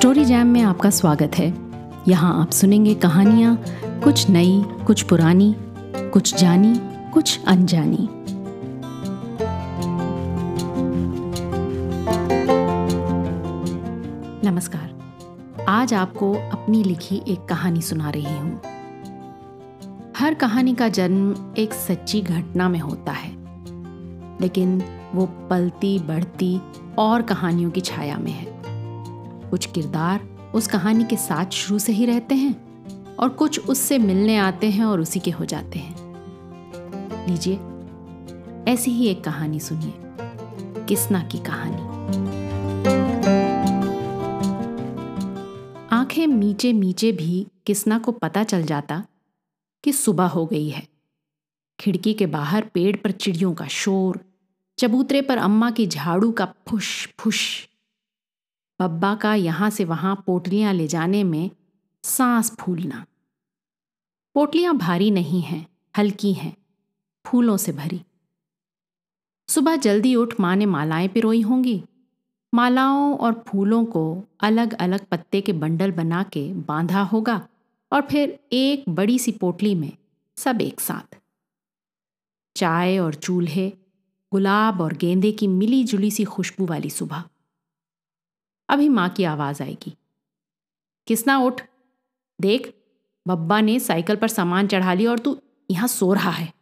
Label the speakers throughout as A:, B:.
A: Story jam में आपका स्वागत है। यहाँ आप सुनेंगे कहानियाँ, कुछ नई, कुछ पुरानी, कुछ जानी, कुछ अनजानी। नमस्कार। आज आपको अपनी लिखी एक कहानी सुना रही हूँ। हर कहानी का जन्म एक सच्ची घटना में होता है। लेकिन वो पलती, बढ़ती और कहानियों की छाया में है। कुछ किरदार उस कहानी के साथ शुरू से ही रहते हैं और कुछ उससे मिलने आते हैं और उसी के हो जाते हैं। लीजिए, ऐसी ही एक कहानी सुनिए, किसना की कहानी। आँखें मीचे मीचे भी किसना को पता चल जाता कि सुबह हो गई है। खिड़की के बाहर पेड़ पर चिड़ियों का शोर, चबूतरे पर अम्मा की झाड़ू का फुश फुश बब्बा का यहाँ से वहाँ पोटलियाँ ले जाने में सांस फूलना। पोटलियाँ भारी नहीं हैं, हल्की हैं, फूलों से भरी। सुबह जल्दी उठ माँ ने मालाएँ पिरोई होंगी। मालाओं और फूलों को अलग अलग पत्ते के बंडल बना के बांधा होगा और फिर एक बड़ी सी पोटली में सब एक साथ। चाय और चूल्हे, गुलाब और गेंदे की मिली जुली सी खुशबू वाली सुबह। अभी माँ की आवाज़ आएगी। किसना उठ? देख, बब्बा ने साइकिल पर सामान चढ़ा लिया और तू यहाँ सो रहा है।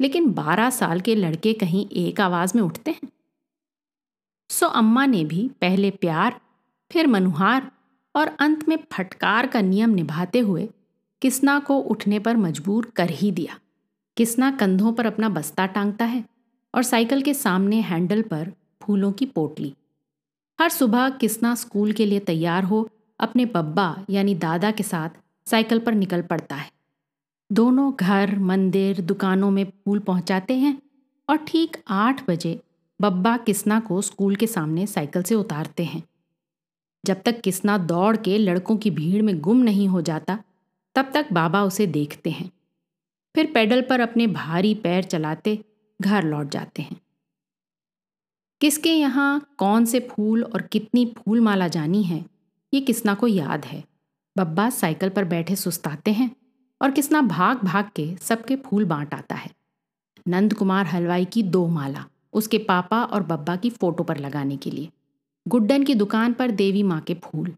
A: लेकिन बारह साल के लड़के कहीं एक आवाज़ में उठते हैं। सो अम्मा ने भी पहले प्यार, फिर मनुहार और अंत में फटकार का नियम निभाते हुए किसना को उठने पर मजबूर कर ही दिया। किसना कंधों पर अपना बस्ता टांगता है और साइकिल के सामने हैंडल पर फूलों की पोटली। हर सुबह किसना स्कूल के लिए तैयार हो, अपने बब्बा यानी दादा के साथ साइकिल पर निकल पड़ता है। दोनों घर, मंदिर, दुकानों में फूल पहुंचाते हैं और ठीक आठ बजे बब्बा किसना को स्कूल के सामने साइकिल से उतारते हैं। जब तक किसना दौड़ के लड़कों की भीड़ में गुम नहीं हो जाता, तब तक बाबा उसे देखते हैं। फिर पैडल पर अपने भारी पैर चलाते घर लौट जाते हैं। किसके यहाँ कौन से फूल और कितनी फूल माला जानी है, ये किसना को याद है। बब्बा साइकिल पर बैठे सुस्ताते हैं और किसना भाग भाग के सबके फूल बांट आता है। नंद कुमार हलवाई की दो माला, उसके पापा और बब्बा की फ़ोटो पर लगाने के लिए। गुड्डन की दुकान पर देवी माँ के फूल।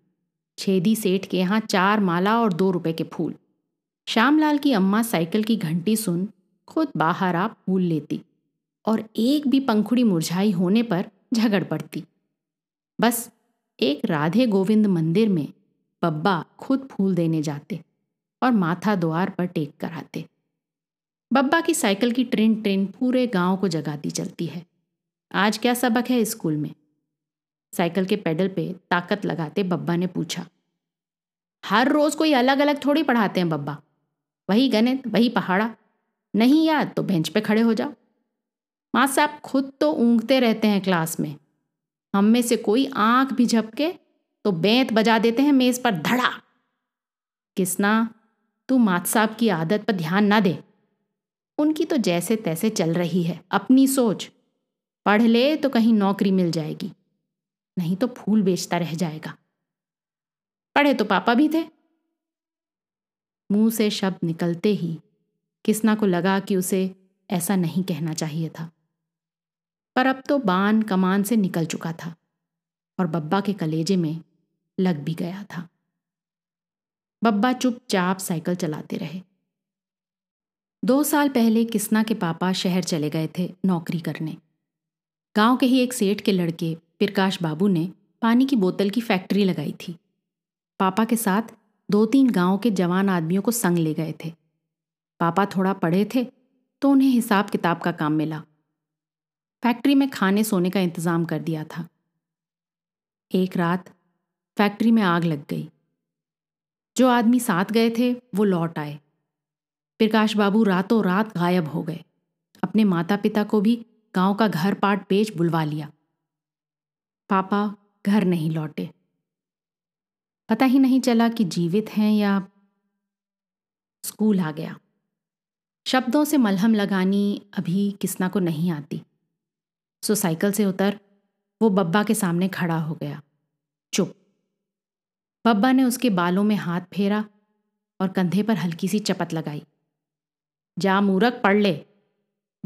A: छेदी सेठ के यहाँ चार माला और दो रुपए के फूल। श्यामलाल की अम्मा साइकिल की घंटी सुन खुद बाहर आ फूल लेती। और एक भी पंखुड़ी मुरझाई होने पर झगड़ पड़ती। बस एक राधे गोविंद मंदिर में बब्बा खुद फूल देने जाते और माथा द्वार पर टेक कर आते। बब्बा की साइकिल की ट्रेन ट्रेन पूरे गाँव को जगाती चलती है। आज क्या सबक है स्कूल में? साइकिल के पेडल पे ताकत लगाते बब्बा ने पूछा। हर रोज कोई अलग अलग थोड़ी पढ़ाते हैं बब्बा। वही गणित, वही पहाड़ा। नहीं याद तो बेंच पे खड़े हो जाओ। माँ साहब खुद तो ऊँगते रहते हैं क्लास में। हम में से कोई आँख भी झपके तो बेंत बजा देते हैं मेज पर, धड़ा। किसना, तू मात साहब की आदत पर ध्यान ना दे। उनकी तो जैसे तैसे चल रही है, अपनी सोच। पढ़ ले तो कहीं नौकरी मिल जाएगी, नहीं तो फूल बेचता रह जाएगा। पढ़े तो पापा भी थे। मुँह से शब्द निकलते ही किसना को लगा कि उसे ऐसा नहीं कहना चाहिए था। पर अब तो बान कमान से निकल चुका था और बब्बा के कलेजे में लग भी गया था। बब्बा चुपचाप साइकिल चलाते रहे। दो साल पहले किसना के पापा शहर चले गए थे नौकरी करने। गाँव के ही एक सेठ के लड़के प्रकाश बाबू ने पानी की बोतल की फैक्ट्री लगाई थी। पापा के साथ दो तीन गाँव के जवान आदमियों को संग ले गए थे। पापा थोड़ा पढ़े थे तो उन्हें हिसाब किताब का काम मिला। फैक्ट्री में खाने सोने का इंतज़ाम कर दिया था। एक रात फैक्ट्री में आग लग गई। जो आदमी साथ गए थे, वो लौट आए। प्रकाश बाबू रातों रात गायब हो गए। अपने माता पिता को भी गाँव का घर पाट बेच बुलवा लिया। पापा घर नहीं लौटे। पता ही नहीं चला कि जीवित हैं या स्कूल आ गया। शब्दों से मलहम लगानी अभी किसना को नहीं आती। सो साइकिल से उतर वो बब्बा के सामने खड़ा हो गया। चुप। बब्बा ने उसके बालों में हाथ फेरा और कंधे पर हल्की सी चपत लगाई। जा मूरख, पढ़ ले।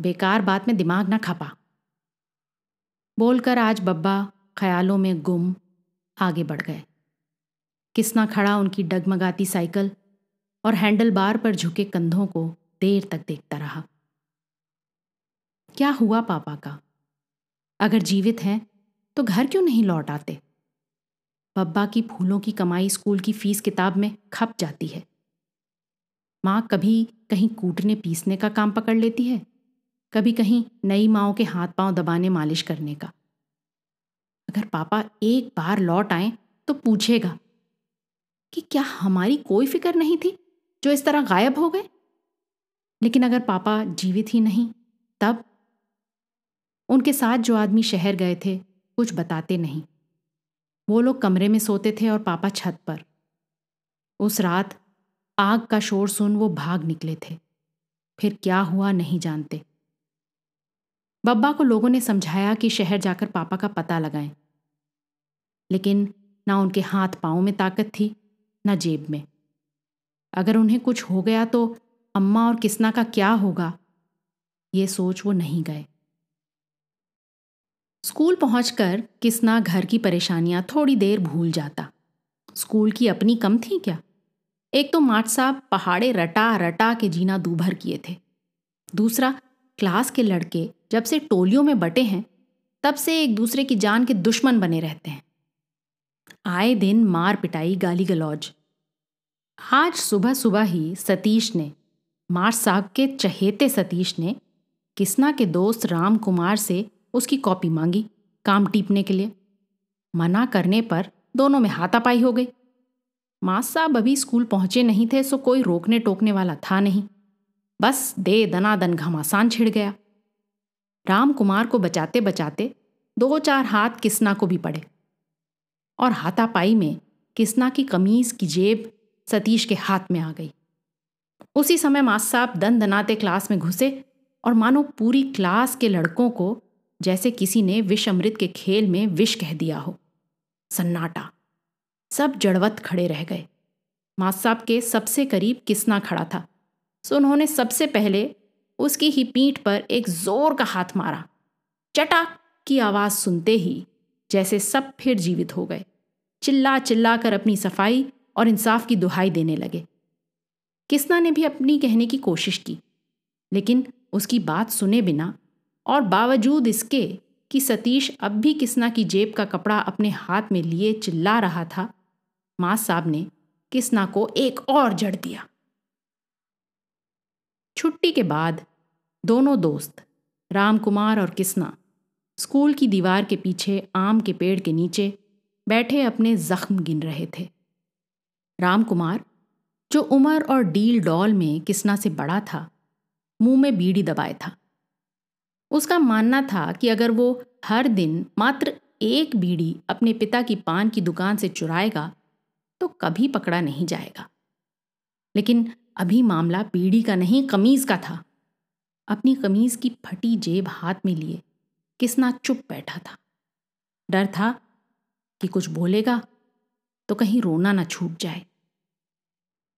A: बेकार बात में दिमाग ना खपा। बोलकर आज बब्बा ख्यालों में गुम आगे बढ़ गए। किसना खड़ा उनकी डगमगाती साइकिल और हैंडल बार पर झुके कंधों को देर तक देखता रहा। क्या हुआ पापा का? अगर जीवित हैं तो घर क्यों नहीं लौट आते? बब्बा की फूलों की कमाई स्कूल की फ़ीस किताब में खप जाती है। माँ कभी कहीं कूटने पीसने का काम पकड़ लेती है, कभी कहीं नई माओ के हाथ पाँव दबाने मालिश करने का। अगर पापा एक बार लौट आए तो पूछेगा कि क्या हमारी कोई फ़िक्र नहीं थी जो इस तरह गायब हो गए? लेकिन अगर पापा जीवित ही नहीं, तब उनके साथ जो आदमी शहर गए थे, कुछ बताते नहीं। वो लोग कमरे में सोते थे और पापा छत पर। उस रात आग का शोर सुन वो भाग निकले थे। फिर क्या हुआ नहीं जानते। बब्बा को लोगों ने समझाया कि शहर जाकर पापा का पता लगाएँ। लेकिन ना उनके हाथ पाँव में ताकत थी, ना जेब में। अगर उन्हें कुछ हो गया तो अम्मा और किसना का क्या होगा? ये सोच वो नहीं गए। स्कूल पहुंचकर किसना घर की परेशानियाँ थोड़ी देर भूल जाता। स्कूल की अपनी कम थी क्या? एक तो माट साहब पहाड़े रटा रटा के जीना दूभर किए थे। दूसरा, क्लास के लड़के जब से टोलियों में बटे हैं, तब से एक दूसरे की जान के दुश्मन बने रहते हैं। आए दिन मार पिटाई गाली गलौज। आज सुबह सुबह ही सतीश ने मार साहब के चहेते सतीश ने, किसना के दोस्त राम कुमार से उसकी कॉपी मांगी काम टीपने के लिए। मना करने पर दोनों में हाथापाई हो गई। मास साहब अभी स्कूल पहुँचे नहीं थे, सो कोई रोकने टोकने वाला था नहीं। बस दे दनादन घमासान छिड़ गया। राम कुमार को बचाते बचाते दो चार हाथ किसना को भी पड़े। और हाथापाई में किसना की कमीज की जेब सतीश के हाथ में आ गई। उसी समय मास साहब दन दनाते क्लास में घुसे और मानो पूरी क्लास के लड़कों को जैसे किसी ने विष अमृत के खेल में विष कह दिया हो। सन्नाटा। सब जड़वत खड़े रह गए। मास साहब के सबसे करीब किसना खड़ा था? सो उन्होंने सबसे पहले उसकी ही पीठ पर एक ज़ोर का हाथ मारा। चटाक की आवाज़ सुनते ही जैसे सब फिर जीवित हो गए। चिल्ला चिल्ला कर अपनी सफ़ाई और इंसाफ की दुहाई देने लगे। किसना ने भी अपनी कहने की कोशिश की, लेकिन उसकी बात सुने बिना और बावजूद इसके कि सतीश अब भी किसना की जेब का कपड़ा अपने हाथ में लिए चिल्ला रहा था, माँ साहब ने किसना को एक और जड़ दिया। छुट्टी के बाद दोनों दोस्त राम कुमार और किसना, स्कूल की दीवार के पीछे आम के पेड़ के नीचे बैठे अपने जख्म गिन रहे थे। राम कुमार जो उमर और डील डॉल में किसना से बड़ा था, मुँह में बीड़ी दबाए था। उसका मानना था कि अगर वो हर दिन मात्र एक बीड़ी अपने पिता की पान की दुकान से चुराएगा तो कभी पकड़ा नहीं जाएगा। लेकिन अभी मामला बीड़ी का नहीं, कमीज का था। अपनी कमीज की फटी जेब हाथ में लिए, किसना चुप बैठा था। डर था कि कुछ बोलेगा तो कहीं रोना ना छूट जाए।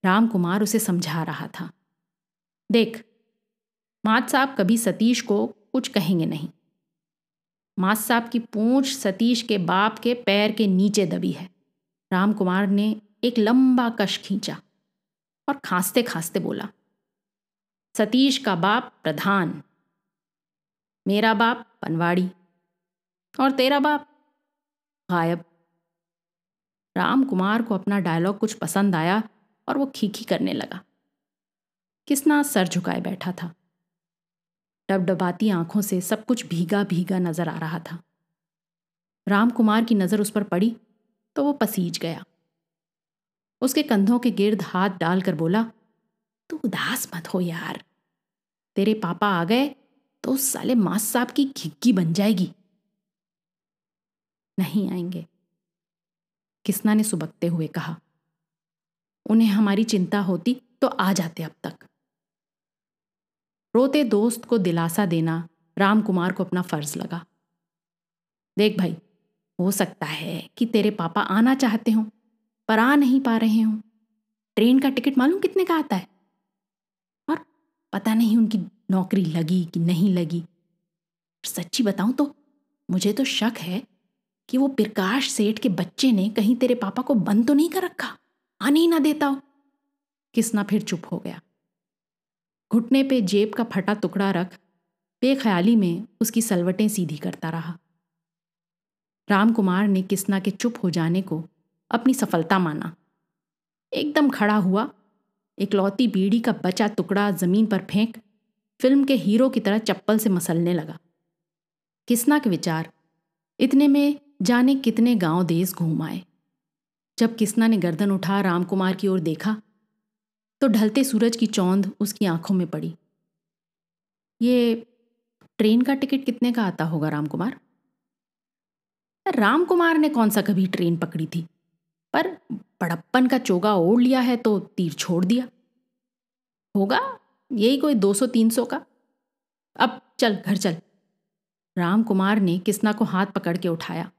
A: राम कुमार उसे समझा रहा था। देख, मात साहब कभी सतीश को कुछ कहेंगे नहीं। मास साहब की पूंछ सतीश के बाप के पैर के नीचे दबी है। राम कुमार ने एक लंबा कश खींचा और खांसते खांसते बोला, सतीश का बाप प्रधान, मेरा बाप पनवाड़ी और तेरा बाप गायब। राम कुमार को अपना डायलॉग कुछ पसंद आया और वो खीखी करने लगा। किसना सर झुकाए बैठा था। डबडबाती आँखों से सब कुछ भीगा भीगा नज़र आ रहा था। राम कुमार की नज़र उस पर पड़ी तो वो पसीज गया। उसके कंधों के गिर्द हाथ डालकर बोला, तू उदास मत हो यार। तेरे पापा आ गए तो उस साले मास साहब की घिग्गी बन जाएगी। नहीं आएँगे। किसना ने सुबकते हुए कहा, उन्हें हमारी चिंता होती तो आ जाते अब तक। रोते दोस्त को दिलासा देना राम कुमार को अपना फ़र्ज़ लगा। देख भाई, हो सकता है कि तेरे पापा आना चाहते हों, पर आ नहीं पा रहे हों। ट्रेन का टिकट मालूम कितने का आता है? और पता नहीं उनकी नौकरी लगी कि नहीं लगी। सच्ची बताऊँ तो मुझे तो शक है कि वो प्रकाश सेठ के बच्चे ने कहीं तेरे पापा को बंद तो नहीं कर रखा? आने ही ना देता हो। किसना फिर चुप हो गया? घुटने पे जेब का फटा टुकड़ा रख, बेख्याली में उसकी सलवटें सीधी करता रहा। राम कुमार ने किसना के चुप हो जाने को अपनी सफलता माना। एकदम खड़ा हुआ इकलौती बीड़ी का बचा टुकड़ा ज़मीन पर फेंक, फ़िल्म के हीरो की तरह चप्पल से मसलने लगा। किसना के विचार, इतने में जाने कितने गाँव देश घूम आए। जब किसना ने गर्दन उठा, रामकुमार की ओर देखा तो ढलते सूरज की चौंध उसकी आँखों में पड़ी। ये ट्रेन का टिकट कितने का आता होगा, रामकुमार? रामकुमार ने कौन सा कभी ट्रेन पकड़ी थी? पर बड़प्पन का चोगा ओढ़ लिया है तो तीर छोड़ दिया। होगा यही कोई दो सौ, तीन सौ का? अब चल, घर चल। राम कुमार ने किसना को हाथ पकड़ के उठाया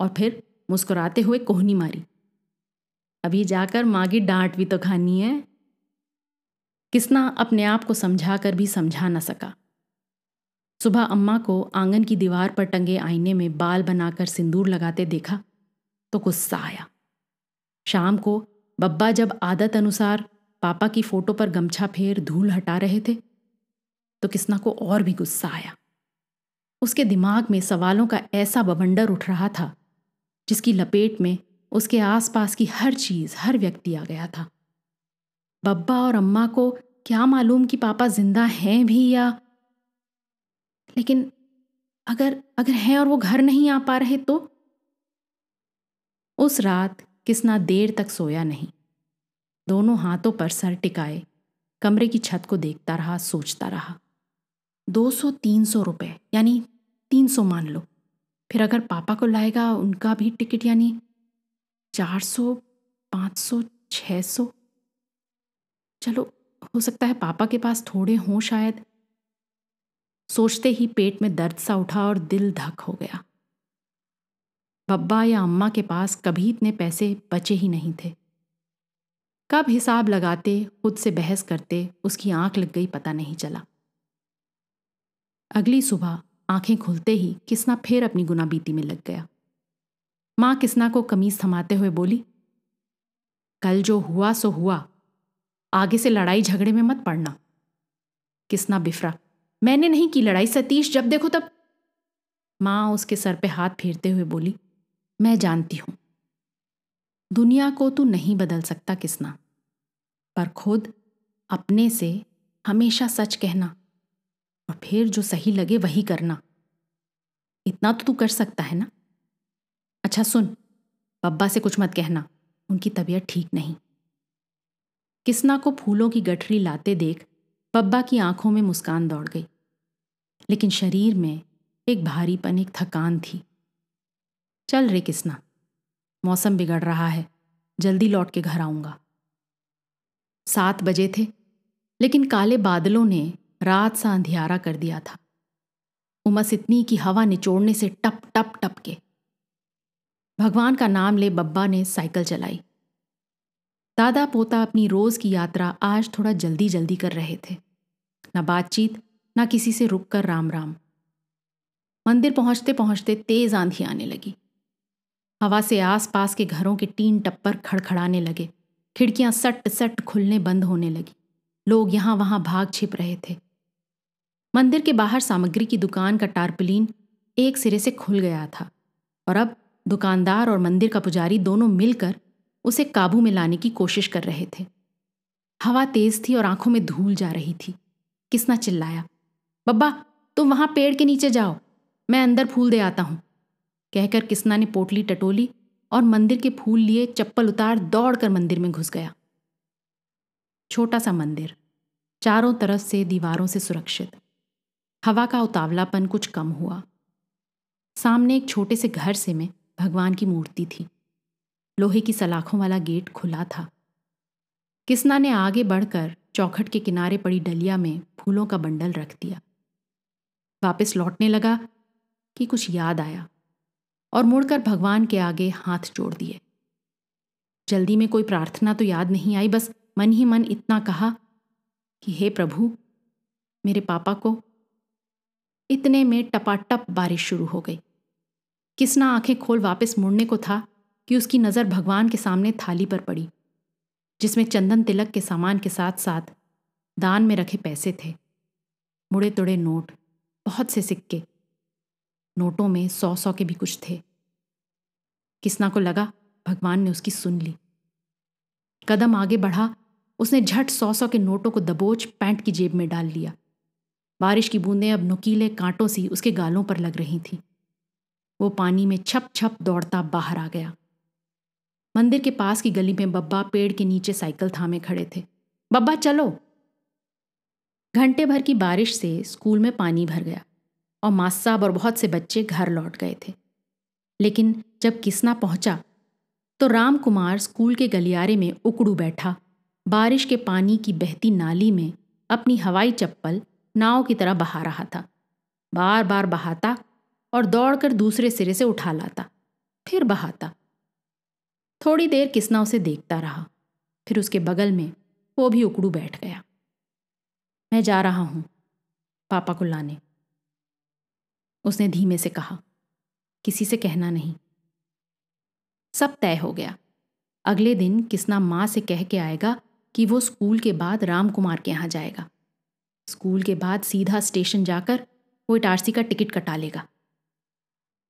A: और फिर मुस्कुराते हुए कोहनी मारी। अभी जाकर माँ की डांट भी तो खानी है। किसना अपने आप को समझा कर भी समझा न सका। सुबह अम्मा को आँगन की दीवार पर टंगे आईने में बाल बनाकर सिंदूर लगाते देखा तो गुस्सा आया। शाम को बब्बा जब आदत अनुसार पापा की फ़ोटो पर गमछा फेर धूल हटा रहे थे तो किसना को और भी गुस्सा आया। उसके दिमाग में सवालों का ऐसा बवंडर उठ रहा था, जिसकी लपेट में उसके आसपास की हर चीज़, हर व्यक्ति आ गया था। बब्बा और अम्मा को क्या मालूम कि पापा ज़िंदा हैं भी या लेकिन अगर अगर हैं और वो घर नहीं आ पा रहे तो? उस रात किसना देर तक सोया नहीं। दोनों हाथों पर सर टिकाए, कमरे की छत को देखता रहा, सोचता रहा। दो सौ, तीन सौ रुपये यानी तीन सौ मान लो। फिर अगर पापा को लाएगा, उनका भी टिकट यानी चार सौ, पाँच सौ छः सौ। चलो, हो सकता है पापा के पास थोड़े हों शायद। सोचते ही पेट में दर्द सा उठा और दिल धक हो गया। बब्बा या अम्मा के पास कभी इतने पैसे बचे ही नहीं थे। कब हिसाब लगाते, खुद से बहस करते, उसकी आँख लग गई, पता नहीं चला। अगली सुबह आँखें खुलते ही किसना फिर अपनी गुनाबीती में लग गया। माँ किसना को कमीज थमाते हुए बोली, कल जो हुआ, सो हुआ। आगे से लड़ाई झगड़े में मत पड़ना। किसना बिफरा, मैंने नहीं की लड़ाई, सतीश, जब देखो तब। माँ उसके सर पे हाथ फेरते हुए बोली, मैं जानती हूँ। दुनिया को तू नहीं बदल सकता किसना, पर खुद अपने से हमेशा सच कहना और फिर जो सही लगे वही करना। इतना तो तू कर सकता है ना? अच्छा सुन, बब्बा से कुछ मत कहना, उनकी तबीयत ठीक नहीं। किसना को फूलों की गठरी लाते देख, बब्बा की आँखों में मुस्कान दौड़ गई। लेकिन शरीर में एक भारीपन, एक थकान थी। चल रे किसना, मौसम बिगड़ रहा है, जल्दी लौट के घर आऊँगा। सात बजे थे, लेकिन काले बादलों ने रात सा अंधियारा कर दिया था। उमस इतनी कि हवा निचोड़ने से टप टप टप के भगवान का नाम ले बब्बा ने साइकिल चलाई। दादा पोता अपनी रोज की यात्रा आज थोड़ा जल्दी जल्दी कर रहे थे। न बातचीत, न किसी से रुक कर राम राम मंदिर पहुँचते पहुँचते तेज आंधी आने लगी। हवा से आसपास के घरों के टीन टप्पर खड़खड़ाने लगे। खिड़कियाँ सट सट खुलने बंद होने लगी। लोग यहाँ वहाँ भाग छिप रहे थे। मंदिर के बाहर सामग्री की दुकान का टारपलिन एक सिरे से खुल गया था। और अब दुकानदार और मंदिर का पुजारी दोनों मिलकर उसे काबू में लाने की कोशिश कर रहे थे। हवा तेज थी और आँखों में धूल जा रही थी। किसना चिल्लाया, बब्बा, तुम वहाँ पेड़ के नीचे जाओ, मैं अंदर फूल दे आता हूँ। कहकर किसना ने पोटली टटोली और मंदिर के फूल लिए चप्पल उतार दौड़कर मंदिर में घुस गया। छोटा सा मंदिर, चारों तरफ़ से दीवारों से सुरक्षित। हवा का उतावलापन कुछ कम हुआ। सामने एक छोटे से घर से में भगवान की मूर्ति थी। लोहे की सलाखों वाला गेट खुला था। किसना ने आगे बढ़कर चौखट के किनारे पड़ी डलिया में फूलों का बंडल रख दिया। वापस लौटने लगा कि कुछ याद आया और मुड़कर भगवान के आगे हाथ जोड़ दिए। जल्दी में कोई प्रार्थना तो याद नहीं आई, बस मन ही मन इतना कहा कि, हे प्रभु, मेरे पापा को इतने में टपाटप बारिश शुरू हो गई। किसना आँखें खोल वापस मुड़ने को था कि उसकी नज़र भगवान के सामने थाली पर पड़ी, जिसमें चंदन तिलक के सामान के साथ साथ दान में रखे पैसे थे। मुड़े तुड़े नोट, बहुत से सिक्के। नोटों में सौ सौ के भी कुछ थे। किसना को लगा भगवान ने उसकी सुन ली। कदम आगे बढ़ा, उसने झट सौ सौ के नोटों को दबोच पैंट की जेब में डाल लिया। बारिश की बूंदें अब नुकीले कांटों सी उसके गालों पर लग रही थीं। वो पानी में छप छप दौड़ता बाहर आ गया। मंदिर के पास की गली में बब्बा पेड़ के नीचे साइकिल थामे खड़े थे। बब्बा, चलो। घंटे भर की बारिश से स्कूल में पानी भर गया और मास साहब और बहुत से बच्चे घर लौट गए थे। लेकिन जब किसना पहुँचा तो राम कुमार स्कूल के गलियारे में उकड़ू बैठा, बारिश के पानी की बहती नाली में अपनी हवाई चप्पल नाव की तरह बहा रहा था। बार बार बहाता और दौड़कर दूसरे सिरे से उठा लाता, फिर बहाता। थोड़ी देर किसना उसे देखता रहा, फिर उसके बगल में वो भी उकड़ू बैठ गया। मैं जा रहा हूँ, पापा को लाने, उसने धीमे से कहा। किसी से कहना नहीं। सब तय हो गया। अगले दिन किसना माँ से कह के आएगा कि वो स्कूल के बाद राम कुमार के यहाँ जाएगा। स्कूल के बाद सीधा स्टेशन जाकर वो इटारसी का टिकट कटा लेगा।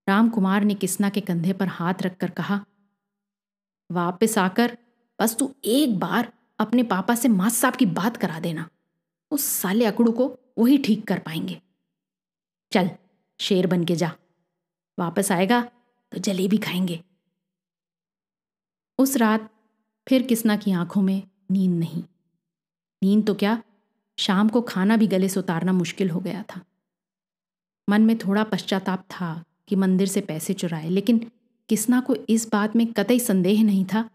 A: राम कुमार ने किसना के कंधे पर हाथ रखकर कहा, वापस आकर बस तू एक बार अपने पापा से मास साहब की बात करा देना। उस साले अकड़ू को वही ठीक कर पाएँगे। चल, शेर बन के जा। वापस आएगा तो जलेबी खाएँगे। उस रात फिर किसना की आँखों में नींद नहीं। नींद तो क्या, शाम को खाना भी गले से उतारना मुश्किल हो गया था। मन में थोड़ा पश्चाताप था कि मंदिर से पैसे चुराए। लेकिन किसना को इस बात में कतई संदेह नहीं था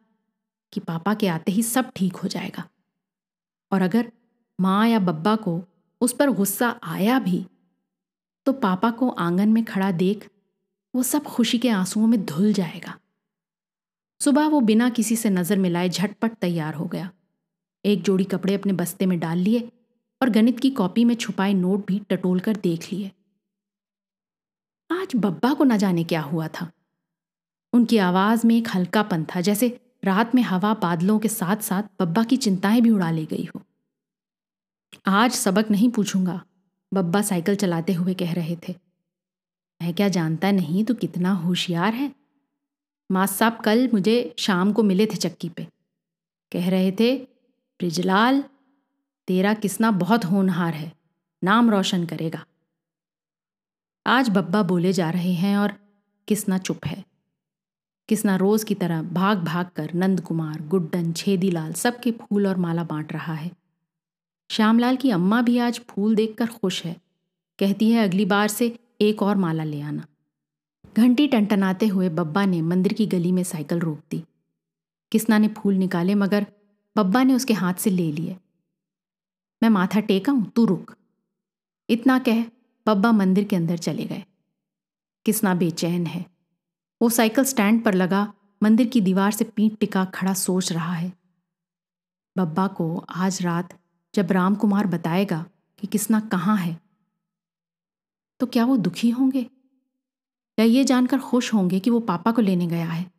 A: कि पापा के आते ही सब ठीक हो जाएगा। और अगर माँ या बब्बा को उस पर गुस्सा आया भी तो पापा को आँगन में खड़ा देख वो सब खुशी के आंसुओं में धुल जाएगा। सुबह वो बिना किसी से नज़र मिलाए झटपट तैयार हो गया। एक जोड़ी कपड़े अपने बस्ते में डाल लिए और गणित की कॉपी में छुपाए नोट भी टटोल कर देख लिए। आज बब्बा को न जाने क्या हुआ था। उनकी आवाज़ में एक हल्कापन था, जैसे रात में हवा बादलों के साथ साथ बब्बा की चिंताएँ भी उड़ा ले गई हो। आज सबक नहीं पूछूँगा, बब्बा साइकिल चलाते हुए कह रहे थे। मैं क्या जानता नहीं तो कितना होशियार है। मास साहब कल मुझे शाम को मिले थे चक्की पे। कह रहे थे, ब्रिजलाल, तेरा किसना बहुत होनहार है, नाम रोशन करेगा। आज बब्बा बोले जा रहे हैं और किसना चुप है। किसना रोज की तरह भाग भाग कर नंद कुमार गुड्डन, छेदीलाल सबके फूल और माला बांट रहा है। श्यामलाल की अम्मा भी आज फूल देखकर खुश है। कहती है, अगली बार से एक और माला ले आना। घंटी टनटनाते हुए बब्बा ने मंदिर की गली में साइकिल रोक दी। किसना ने फूल निकाले, मगर बब्बा ने उसके हाथ से ले लिए। मैं माथा टेका हूँ, तू रुक। इतना कह बब्बा मंदिर के अंदर चले गए। किसना बेचैन है। वो साइकिल स्टैंड पर लगा, मंदिर की दीवार से पीठ टिका खड़ा सोच रहा है। बब्बा को आज रात जब राम कुमार बताएगा कि किसना कहाँ है तो क्या वो दुखी होंगे? या ये जानकर खुश होंगे कि वो पापा को लेने गया है?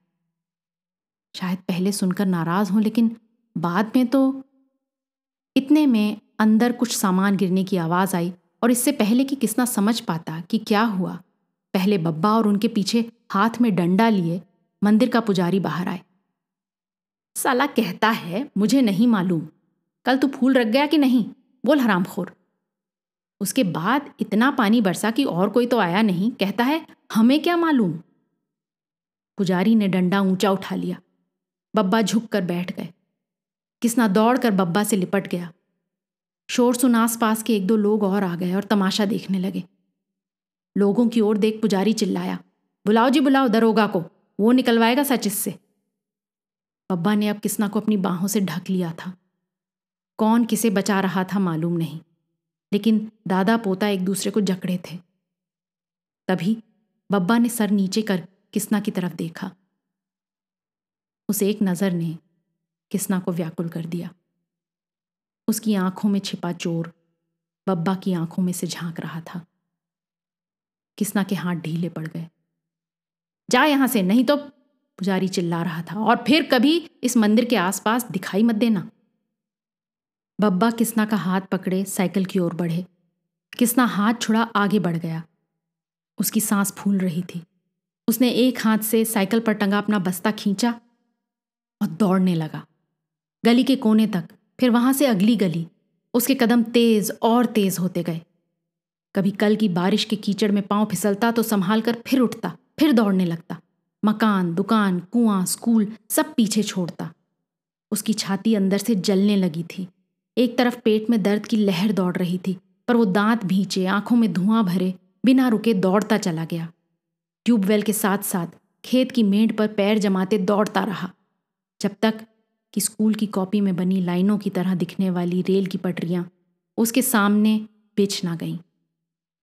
A: शायद पहले सुनकर नाराज़ हों, लेकिन बाद में तो इतने में अंदर कुछ सामान गिरने की आवाज़ आई और इससे पहले कि किसना समझ पाता कि क्या हुआ, पहले बब्बा और उनके पीछे हाथ में डंडा लिए मंदिर का पुजारी बाहर आए। साला कहता है, मुझे नहीं मालूम। कल तू फूल रख गया कि नहीं? बोल हरामखोर। उसके बाद इतना पानी बरसा कि और कोई तो आया नहीं। कहता है, हमें क्या मालूम? पुजारी ने डंडा ऊँचा उठा लिया। बब्बा झुक कर बैठ गए। किसना दौड़ कर बब्बा से लिपट गया। शोर सुन आस पास के एक दो लोग और आ गए और तमाशा देखने लगे। लोगों की ओर देख पुजारी चिल्लाया, बुलाओ जी, बुलाओ, दरोगा को, वो निकलवाएगा सच इससे। बब्बा ने अब किसना को अपनी बाहों से ढक लिया था। कौन किसे बचा रहा था मालूम नहीं, लेकिन दादा पोता एक दूसरे को जकड़े थे। तभी बब्बा ने सर नीचे कर किसना की तरफ़ देखा। उस एक नज़र ने किसना को व्याकुल कर दिया। उसकी आँखों में छिपा चोर, बब्बा की आँखों में से झाँक रहा था। किसना के हाथ ढीले पड़ गए। जा यहाँ से, नहीं तो पुजारी चिल्ला रहा था, और फिर कभी इस मंदिर के आसपास दिखाई मत देना। बब्बा किसना का हाथ पकड़े साइकिल की ओर बढ़े। किसना हाथ छुड़ा आगे बढ़ गया। उसकी सांस फूल रही थी। उसने एक हाथ से साइकिल पर टंगा अपना बस्ता खींचा और दौड़ने लगा। गली के कोने तक फिर वहाँ से अगली गली। उसके कदम तेज और तेज होते गए। कभी कल की बारिश के कीचड़ में पाँव फिसलता तो संभाल कर फिर उठता, फिर दौड़ने लगता। मकान, दुकान, कुआँ, स्कूल सब पीछे छोड़ता। उसकी छाती अंदर से जलने लगी थी। एक तरफ़ पेट में दर्द की लहर दौड़ रही थी, पर वो दांत भींचे, आँखों में धुआँ भरे, बिना रुके दौड़ता चला गया। ट्यूबवेल के साथ साथ खेत की मेंढ पर पैर जमाते दौड़ता रहा। जब तक कि स्कूल की कॉपी में बनी लाइनों की तरह दिखने वाली रेल की पटरियाँ उसके सामने बिछ ना गईं।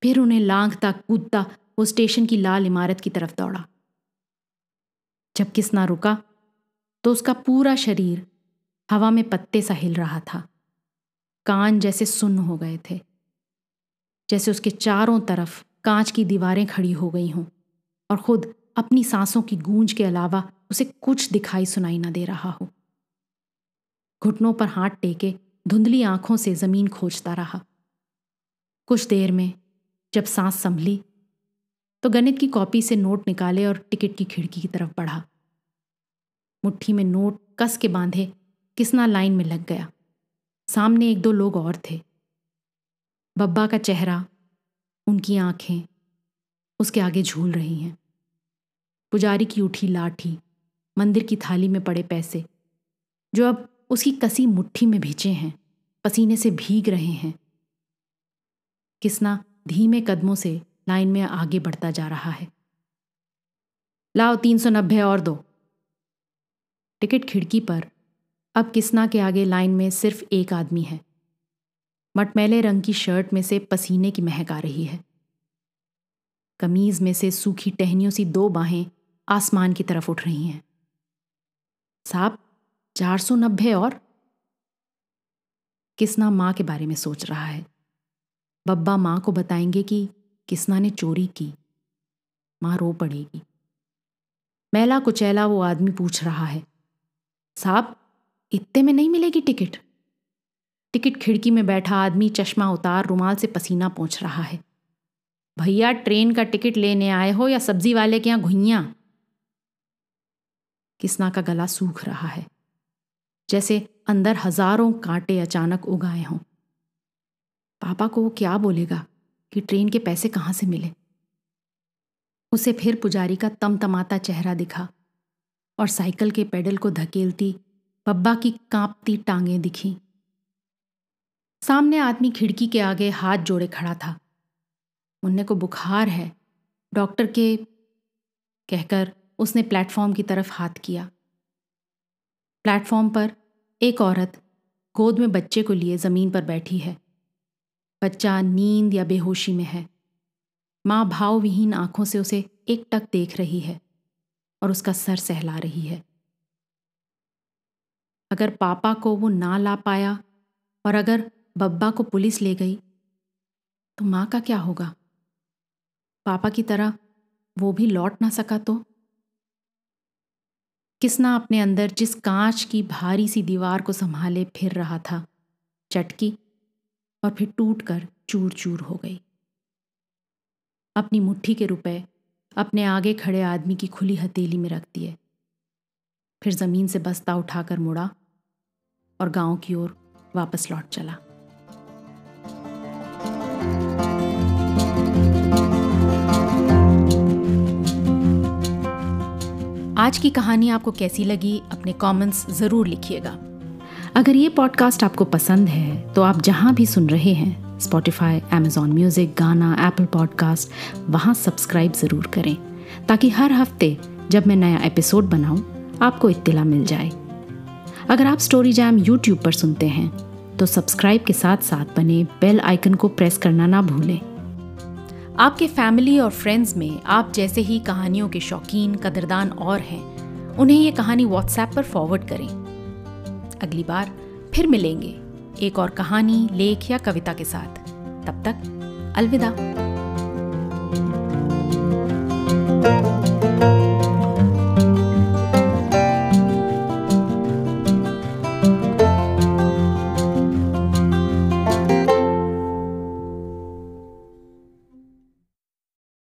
A: फिर उन्हें लांघता, कूदता, वो स्टेशन की लाल इमारत की तरफ़ दौड़ा। जब किसना रुका तो उसका पूरा शरीर हवा में पत्ते सा हिल रहा था। कान जैसे सुन्न हो गए थे, जैसे उसके चारों तरफ़ कांच की दीवारें खड़ी हो गई हों और खुद अपनी सांसों की गूंज के अलावा उसे कुछ दिखाई सुनाई ना दे रहा हो। घुटनों पर हाथ टेके धुंधली आँखों से ज़मीन खोजता रहा। कुछ देर में जब सांस संभली तो गणित की कॉपी से नोट निकाले और टिकट की खिड़की की तरफ़ बढ़ा। मुट्ठी में नोट कस के बांधे किसना लाइन में लग गया। सामने एक दो लोग और थे। बब्बा का चेहरा, उनकी आँखें, उसके आगे झूल रही हैं। पुजारी की उठी लाठी, मंदिर की थाली में पड़े पैसे, जो अब उसकी कसी मुट्ठी में भिजे हैं, पसीने से भीग रहे हैं। किसना धीमे कदमों से लाइन में आगे बढ़ता जा रहा है। लाओ तीन सौ नब्बे और दो। टिकट खिड़की पर अब किसना के आगे लाइन में सिर्फ़ एक आदमी है। मटमैले रंग की शर्ट में से पसीने की महक आ रही है। कमीज में से सूखी टहनियों सी दो बाहें आसमान की तरफ़ उठ रही हैं। साहब चार सौ नब्बे और किसना माँ के बारे में सोच रहा है। बब्बा माँ को बताएँगे कि किसना ने चोरी की। माँ रो पड़ेगी। मैला कुचैला वो आदमी पूछ रहा है। साहब इतने में नहीं मिलेगी टिकट? टिकट खिड़की में बैठा आदमी चश्मा उतार रुमाल से पसीना पहुँच रहा है। भैया, ट्रेन का टिकट लेने आए हो या सब्ज़ी वाले के यहाँ घुइया? किसना का गला सूख रहा है। जैसे अंदर हज़ारों कांटे अचानक उगाए हों। पापा को वो क्या बोलेगा कि ट्रेन के पैसे कहाँ से मिले? उसे फिर पुजारी का तमतमाता चेहरा दिखा और साइकिल के पेडल को धकेलती बब्बा की कांपती टांगें दिखी। सामने आदमी खिड़की के आगे हाथ जोड़े खड़ा था। मुन्ने को बुखार है। डॉक्टर के कहकर उसने प्लेटफॉर्म की तरफ़ हाथ किया। प्लेटफॉर्म पर एक औरत गोद में बच्चे को लिए ज़मीन पर बैठी है। बच्चा नींद या बेहोशी में है। माँ भावविहीन आँखों से उसे एक टक देख रही है और उसका सर सहला रही है। अगर पापा को वो ना ला पाया और अगर बब्बा को पुलिस ले गई तो माँ का क्या होगा? पापा की तरह वो भी लौट ना सका तो? किसना अपने अंदर जिस कांच की भारी सी दीवार को संभाले फिर रहा था, चटकी और फिर टूट कर चूर चूर हो गई। अपनी मुट्ठी के रुपए अपने आगे खड़े आदमी की खुली हथेली में रख दिए। फिर ज़मीन से बस्ता उठाकर मुड़ा और गाँव की ओर वापस लौट चला। आज की कहानी आपको कैसी लगी, अपने कमेंट्स ज़रूर लिखिएगा। अगर ये पॉडकास्ट आपको पसंद है तो आप जहाँ भी सुन रहे हैं Spotify Amazon music Gaana Apple podcast वहाँ सब्सक्राइब ज़रूर करें, ताकि हर हफ़्ते जब मैं नया एपिसोड बनाऊँ, आपको इत्तला मिल जाए। अगर आप स्टोरी जैम यूट्यूब पर सुनते हैं तो सब्सक्राइब के साथ साथ बने बेल आइकन को प्रेस करना ना भूलें। आपके फैमिली और फ्रेंड्स में आप जैसे ही कहानियों के शौकीन, कदरदान और हैं, उन्हें ये कहानी व्हाट्सएप पर फॉरवर्ड करें। अगली बार फिर मिलेंगे एक और कहानी, लेख या कविता के साथ। तब तक अलविदा।